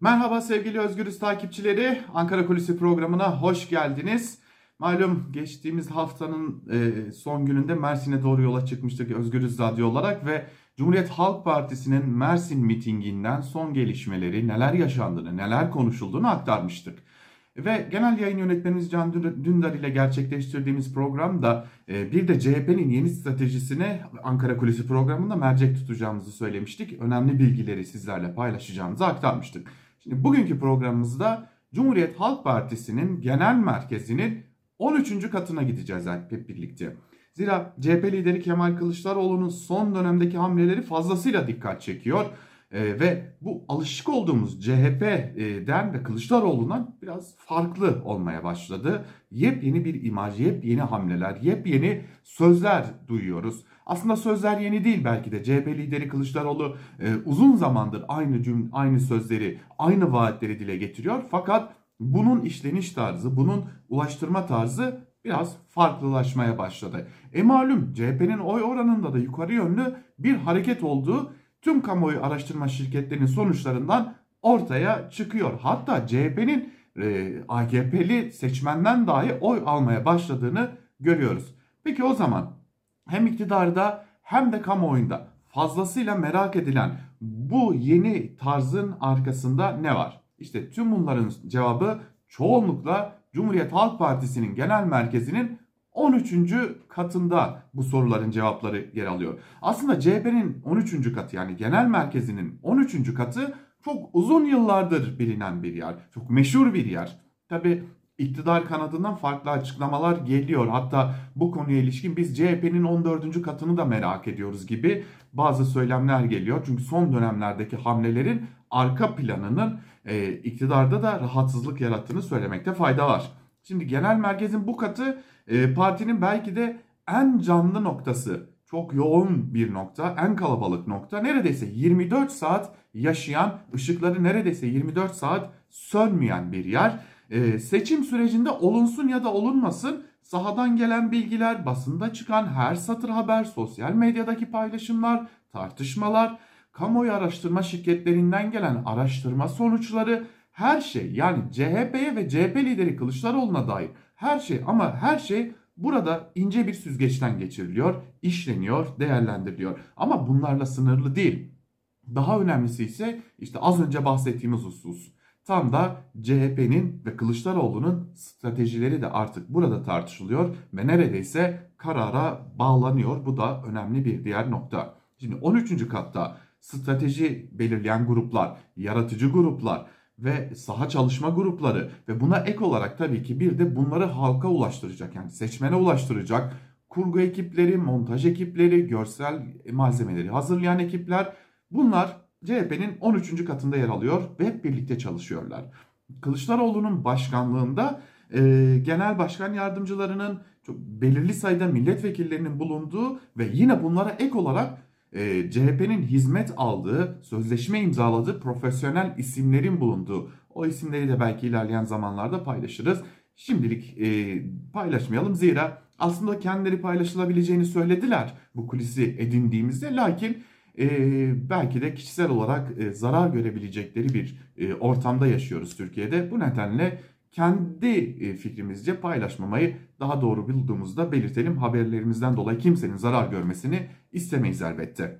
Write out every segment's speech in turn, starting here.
Merhaba sevgili Özgürüz takipçileri. Ankara Kulisi programına hoş geldiniz. Malum geçtiğimiz haftanın e, son gününde Mersin'e doğru yola çıkmıştık Özgürüz Radyo olarak ve Cumhuriyet Halk Partisi'nin Mersin mitinginden son gelişmeleri, neler yaşandığını, neler konuşulduğunu aktarmıştık. Ve genel yayın yönetmenimiz Can Dündar ile gerçekleştirdiğimiz programda e, bir de CHP'nin yeni stratejisine Ankara Kulisi programında mercek tutacağımızı söylemiştik. Önemli bilgileri sizlerle paylaşacağımızı aktarmıştık. Şimdi bugünkü programımızda Cumhuriyet Halk Partisi'nin genel merkezinin 13. katına gideceğiz hep birlikte. Zira CHP lideri Kemal Kılıçdaroğlu'nun son dönemdeki hamleleri fazlasıyla dikkat çekiyor. E, ve bu alışık olduğumuz CHP'den ve Kılıçdaroğlu'ndan biraz farklı olmaya başladı. Yepyeni bir imaj, yepyeni hamleler, yepyeni sözler duyuyoruz. Aslında sözler yeni değil belki de. CHP lideri Kılıçdaroğlu e, uzun zamandır aynı cümle, aynı sözleri, aynı vaatleri dile getiriyor. Fakat bunun işleniş tarzı, bunun ulaştırma tarzı biraz farklılaşmaya başladı. E malum CHP'nin oy oranında da yukarı yönlü bir hareket olduğu tüm kamuoyu araştırma şirketlerinin sonuçlarından ortaya çıkıyor. Hatta CHP'nin e, AKP'li seçmenden dahi oy almaya başladığını görüyoruz. Peki o zaman hem iktidarda hem de kamuoyunda fazlasıyla merak edilen bu yeni tarzın arkasında ne var? İşte tüm bunların cevabı çoğunlukla Cumhuriyet Halk Partisi'nin genel merkezinin 13. katında bu soruların cevapları yer alıyor. Aslında CHP'nin 13. katı yani genel merkezinin 13. katı çok uzun yıllardır bilinen bir yer. Çok meşhur bir yer. Tabi iktidar kanadından farklı açıklamalar geliyor. Hatta bu konuya ilişkin biz CHP'nin 14. katını da merak ediyoruz gibi bazı söylemler geliyor. Çünkü son dönemlerdeki hamlelerin arka planının e, iktidarda da rahatsızlık yarattığını söylemekte fayda var. Şimdi genel merkezin bu katı e, partinin belki de en canlı noktası, çok yoğun bir nokta, en kalabalık nokta. Neredeyse 24 saat yaşayan, ışıkları neredeyse 24 saat sönmeyen bir yer. E, seçim sürecinde olunsun ya da olunmasın sahadan gelen bilgiler, basında çıkan her satır haber, sosyal medyadaki paylaşımlar, tartışmalar, kamuoyu araştırma şirketlerinden gelen araştırma sonuçları her şey yani CHP'ye ve CHP lideri Kılıçdaroğlu'na dair her şey ama her şey burada ince bir süzgeçten geçiriliyor, işleniyor, değerlendiriliyor. Ama bunlarla sınırlı değil. Daha önemlisi ise işte az önce bahsettiğimiz husus. Tam da CHP'nin ve Kılıçdaroğlu'nun stratejileri de artık burada tartışılıyor ve neredeyse karara bağlanıyor. Bu da önemli bir diğer nokta. Şimdi 13. katta strateji belirleyen gruplar, yaratıcı gruplar, ve saha çalışma grupları ve buna ek olarak tabii ki bir de bunları halka ulaştıracak yani seçmene ulaştıracak kurgu ekipleri, montaj ekipleri, görsel malzemeleri hazırlayan ekipler bunlar CHP'nin 13. katında yer alıyor ve hep birlikte çalışıyorlar. Kılıçdaroğlu'nun başkanlığında e, genel başkan yardımcılarının çok belirli sayıda milletvekillerinin bulunduğu ve yine bunlara ek olarak e, CHP'nin hizmet aldığı, sözleşme imzaladığı profesyonel isimlerin bulunduğu o isimleri de belki ilerleyen zamanlarda paylaşırız. Şimdilik e, paylaşmayalım zira aslında kendileri paylaşılabileceğini söylediler bu kulisi edindiğimizde lakin e, belki de kişisel olarak e, zarar görebilecekleri bir e, ortamda yaşıyoruz Türkiye'de. Bu nedenle kendi e, fikrimizce paylaşmamayı daha doğru bulduğumuzda belirtelim. Haberlerimizden dolayı kimsenin zarar görmesini istemeyiz elbette.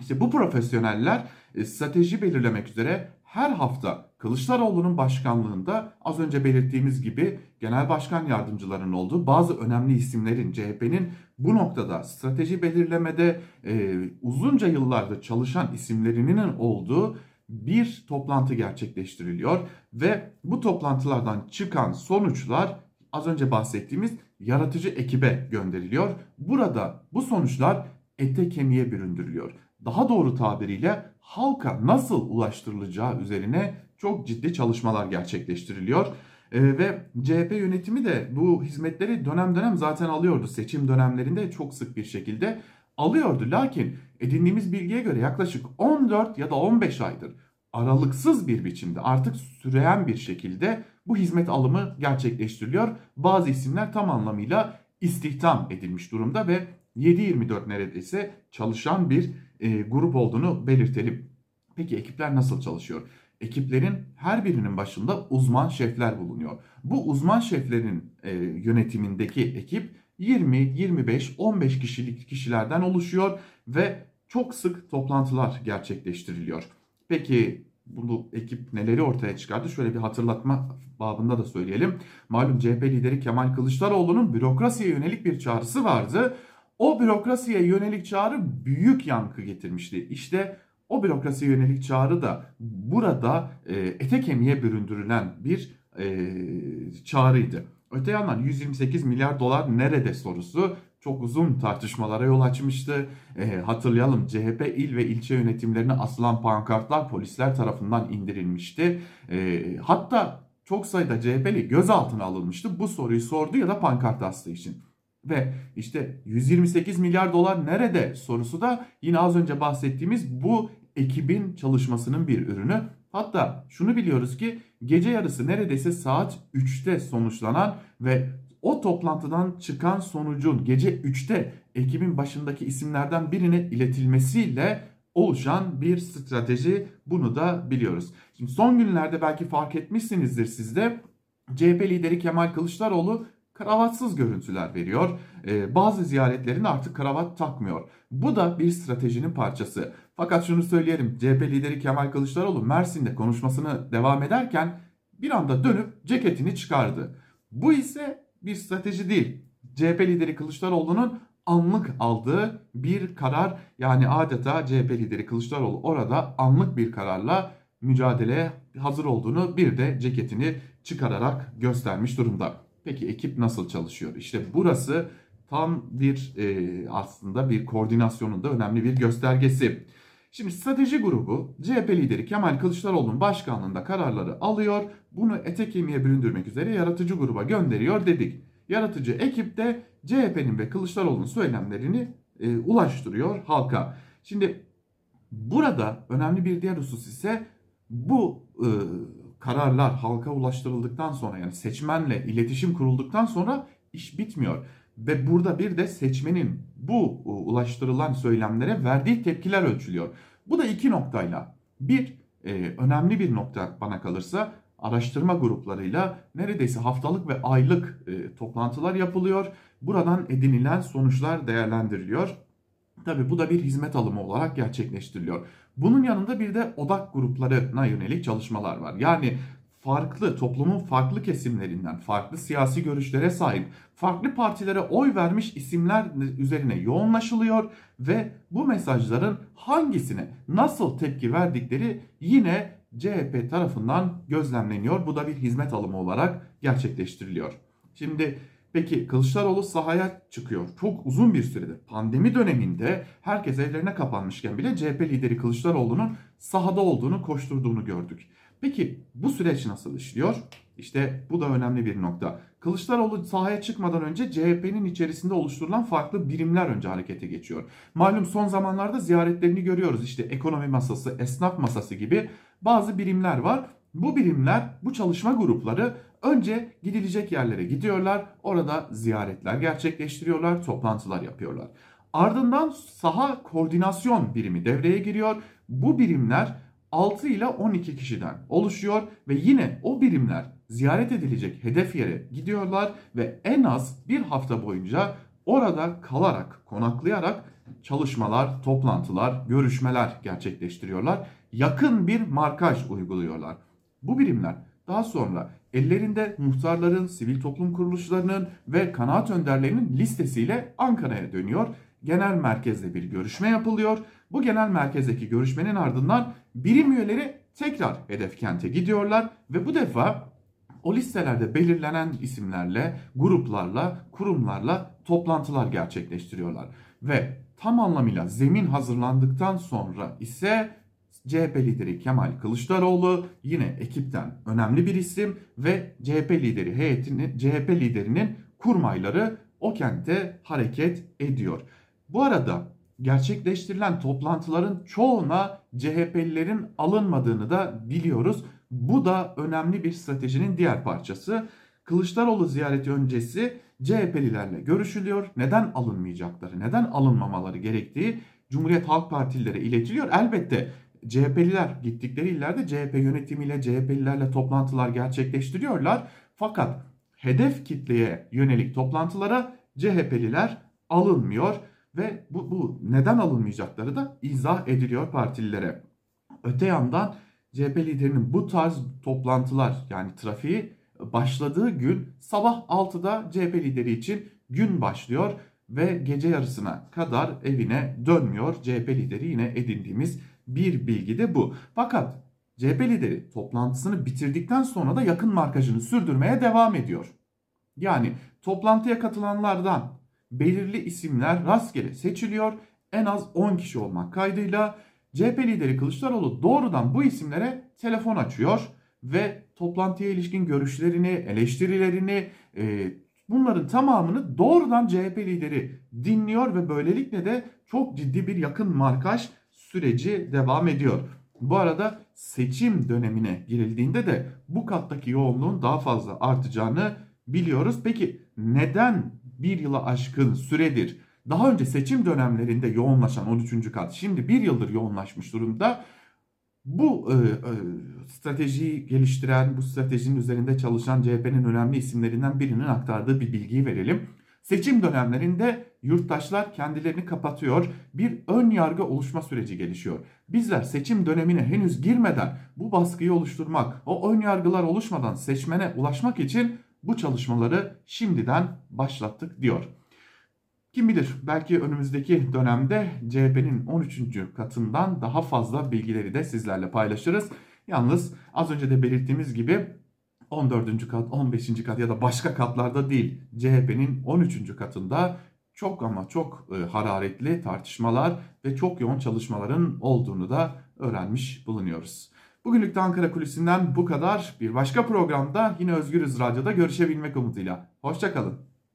İşte bu profesyoneller e, strateji belirlemek üzere her hafta Kılıçdaroğlu'nun başkanlığında az önce belirttiğimiz gibi genel başkan yardımcılarının olduğu bazı önemli isimlerin CHP'nin bu noktada strateji belirlemede e, uzunca yıllardır çalışan isimlerinin olduğu bir toplantı gerçekleştiriliyor ve bu toplantılardan çıkan sonuçlar az önce bahsettiğimiz yaratıcı ekibe gönderiliyor. Burada bu sonuçlar ete kemiğe büründürülüyor. Daha doğru tabiriyle halka nasıl ulaştırılacağı üzerine çok ciddi çalışmalar gerçekleştiriliyor. Ee, ve CHP yönetimi de bu hizmetleri dönem dönem zaten alıyordu. Seçim dönemlerinde çok sık bir şekilde alıyordu. Lakin edindiğimiz bilgiye göre yaklaşık 14 ya da 15 aydır aralıksız bir biçimde artık süreyen bir şekilde bu hizmet alımı gerçekleştiriliyor. Bazı isimler tam anlamıyla istihdam edilmiş durumda ve 7-24 neredeyse çalışan bir e, grup olduğunu belirtelim. Peki ekipler nasıl çalışıyor? ekiplerin her birinin başında uzman şefler bulunuyor. Bu uzman şeflerin e, yönetimindeki ekip 20, 25, 15 kişilik kişilerden oluşuyor ve çok sık toplantılar gerçekleştiriliyor. Peki bu ekip neleri ortaya çıkardı? Şöyle bir hatırlatma babında da söyleyelim. Malum CHP lideri Kemal Kılıçdaroğlu'nun bürokrasiye yönelik bir çağrısı vardı. O bürokrasiye yönelik çağrı büyük yankı getirmişti. İşte o bürokrasiye yönelik çağrı da burada e, ete kemiğe büründürülen bir e, çağrıydı. Öte yandan 128 milyar dolar nerede sorusu çok uzun tartışmalara yol açmıştı. E, hatırlayalım CHP il ve ilçe yönetimlerine asılan pankartlar polisler tarafından indirilmişti. E, hatta çok sayıda CHP'li gözaltına alınmıştı bu soruyu sordu ya da pankart astığı için. Ve işte 128 milyar dolar nerede sorusu da yine az önce bahsettiğimiz bu ekibin çalışmasının bir ürünü. Hatta şunu biliyoruz ki gece yarısı neredeyse saat 3'te sonuçlanan ve o toplantıdan çıkan sonucun gece 3'te ekibin başındaki isimlerden birine iletilmesiyle oluşan bir strateji bunu da biliyoruz. Şimdi son günlerde belki fark etmişsinizdir sizde CHP lideri Kemal Kılıçdaroğlu kravatsız görüntüler veriyor. Ee, bazı ziyaretlerinde artık kravat takmıyor. Bu da bir stratejinin parçası. Fakat şunu söyleyelim. CHP lideri Kemal Kılıçdaroğlu Mersin'de konuşmasını devam ederken bir anda dönüp ceketini çıkardı. Bu ise bir strateji değil. CHP lideri Kılıçdaroğlu'nun anlık aldığı bir karar yani adeta CHP lideri Kılıçdaroğlu orada anlık bir kararla mücadeleye hazır olduğunu bir de ceketini çıkararak göstermiş durumda. Peki ekip nasıl çalışıyor? İşte burası tam bir e, aslında bir koordinasyonun da önemli bir göstergesi. Şimdi strateji grubu CHP lideri Kemal Kılıçdaroğlu'nun başkanlığında kararları alıyor. Bunu ete kemiğe büründürmek üzere yaratıcı gruba gönderiyor dedik. Yaratıcı ekip de CHP'nin ve Kılıçdaroğlu'nun söylemlerini e, ulaştırıyor halka. Şimdi burada önemli bir diğer husus ise bu e, kararlar halka ulaştırıldıktan sonra yani seçmenle iletişim kurulduktan sonra iş bitmiyor. Ve burada bir de seçmenin bu ulaştırılan söylemlere verdiği tepkiler ölçülüyor. Bu da iki noktayla. Bir e, önemli bir nokta bana kalırsa araştırma gruplarıyla neredeyse haftalık ve aylık e, toplantılar yapılıyor. Buradan edinilen sonuçlar değerlendiriliyor. Tabi bu da bir hizmet alımı olarak gerçekleştiriliyor. Bunun yanında bir de odak gruplarına yönelik çalışmalar var. Yani farklı toplumun farklı kesimlerinden, farklı siyasi görüşlere sahip, farklı partilere oy vermiş isimler üzerine yoğunlaşılıyor ve bu mesajların hangisine nasıl tepki verdikleri yine CHP tarafından gözlemleniyor. Bu da bir hizmet alımı olarak gerçekleştiriliyor. Şimdi Peki Kılıçdaroğlu sahaya çıkıyor. Çok uzun bir süredir pandemi döneminde herkes evlerine kapanmışken bile CHP lideri Kılıçdaroğlu'nun sahada olduğunu, koşturduğunu gördük. Peki bu süreç nasıl işliyor? İşte bu da önemli bir nokta. Kılıçdaroğlu sahaya çıkmadan önce CHP'nin içerisinde oluşturulan farklı birimler önce harekete geçiyor. Malum son zamanlarda ziyaretlerini görüyoruz. İşte ekonomi masası, esnaf masası gibi bazı birimler var. Bu birimler, bu çalışma grupları önce gidilecek yerlere gidiyorlar. Orada ziyaretler gerçekleştiriyorlar, toplantılar yapıyorlar. Ardından saha koordinasyon birimi devreye giriyor. Bu birimler 6 ile 12 kişiden oluşuyor ve yine o birimler ziyaret edilecek hedef yere gidiyorlar ve en az bir hafta boyunca orada kalarak, konaklayarak çalışmalar, toplantılar, görüşmeler gerçekleştiriyorlar. Yakın bir markaj uyguluyorlar. Bu birimler daha sonra ellerinde muhtarların, sivil toplum kuruluşlarının ve kanaat önderlerinin listesiyle Ankara'ya dönüyor. Genel merkezde bir görüşme yapılıyor. Bu genel merkezdeki görüşmenin ardından birim üyeleri tekrar hedef kente gidiyorlar ve bu defa o listelerde belirlenen isimlerle, gruplarla, kurumlarla toplantılar gerçekleştiriyorlar. Ve tam anlamıyla zemin hazırlandıktan sonra ise CHP lideri Kemal Kılıçdaroğlu yine ekipten önemli bir isim ve CHP lideri heyetinin CHP liderinin kurmayları o kente hareket ediyor. Bu arada gerçekleştirilen toplantıların çoğuna CHP'lilerin alınmadığını da biliyoruz. Bu da önemli bir stratejinin diğer parçası. Kılıçdaroğlu ziyareti öncesi CHP'lilerle görüşülüyor. Neden alınmayacakları, neden alınmamaları gerektiği Cumhuriyet Halk Partililere iletiliyor. Elbette CHP'liler gittikleri illerde CHP yönetimiyle CHP'lilerle toplantılar gerçekleştiriyorlar. Fakat hedef kitleye yönelik toplantılara CHP'liler alınmıyor ve bu, bu neden alınmayacakları da izah ediliyor partililere. Öte yandan CHP liderinin bu tarz toplantılar yani trafiği başladığı gün sabah 6'da CHP lideri için gün başlıyor ve gece yarısına kadar evine dönmüyor. CHP lideri yine edindiğimiz bir bilgi de bu. Fakat CHP lideri toplantısını bitirdikten sonra da yakın markajını sürdürmeye devam ediyor. Yani toplantıya katılanlardan belirli isimler rastgele seçiliyor. En az 10 kişi olmak kaydıyla CHP lideri Kılıçdaroğlu doğrudan bu isimlere telefon açıyor ve toplantıya ilişkin görüşlerini, eleştirilerini, e, bunların tamamını doğrudan CHP lideri dinliyor ve böylelikle de çok ciddi bir yakın markaj süreci devam ediyor. Bu arada seçim dönemine girildiğinde de bu kattaki yoğunluğun daha fazla artacağını biliyoruz. Peki neden bir yıla aşkın süredir daha önce seçim dönemlerinde yoğunlaşan 13. kat şimdi bir yıldır yoğunlaşmış durumda? Bu e, e, stratejiyi geliştiren, bu stratejinin üzerinde çalışan CHP'nin önemli isimlerinden birinin aktardığı bir bilgiyi verelim. Seçim dönemlerinde yurttaşlar kendilerini kapatıyor, bir ön yargı oluşma süreci gelişiyor. Bizler seçim dönemine henüz girmeden bu baskıyı oluşturmak, o ön yargılar oluşmadan seçmene ulaşmak için bu çalışmaları şimdiden başlattık diyor. Kim bilir belki önümüzdeki dönemde CHP'nin 13. katından daha fazla bilgileri de sizlerle paylaşırız. Yalnız az önce de belirttiğimiz gibi 14. kat, 15. kat ya da başka katlarda değil CHP'nin 13. katında çok ama çok e, hararetli tartışmalar ve çok yoğun çalışmaların olduğunu da öğrenmiş bulunuyoruz. Bugünlük de Ankara Kulisi'nden bu kadar. Bir başka programda yine Özgürüz Radyo'da görüşebilmek umuduyla. Hoşçakalın.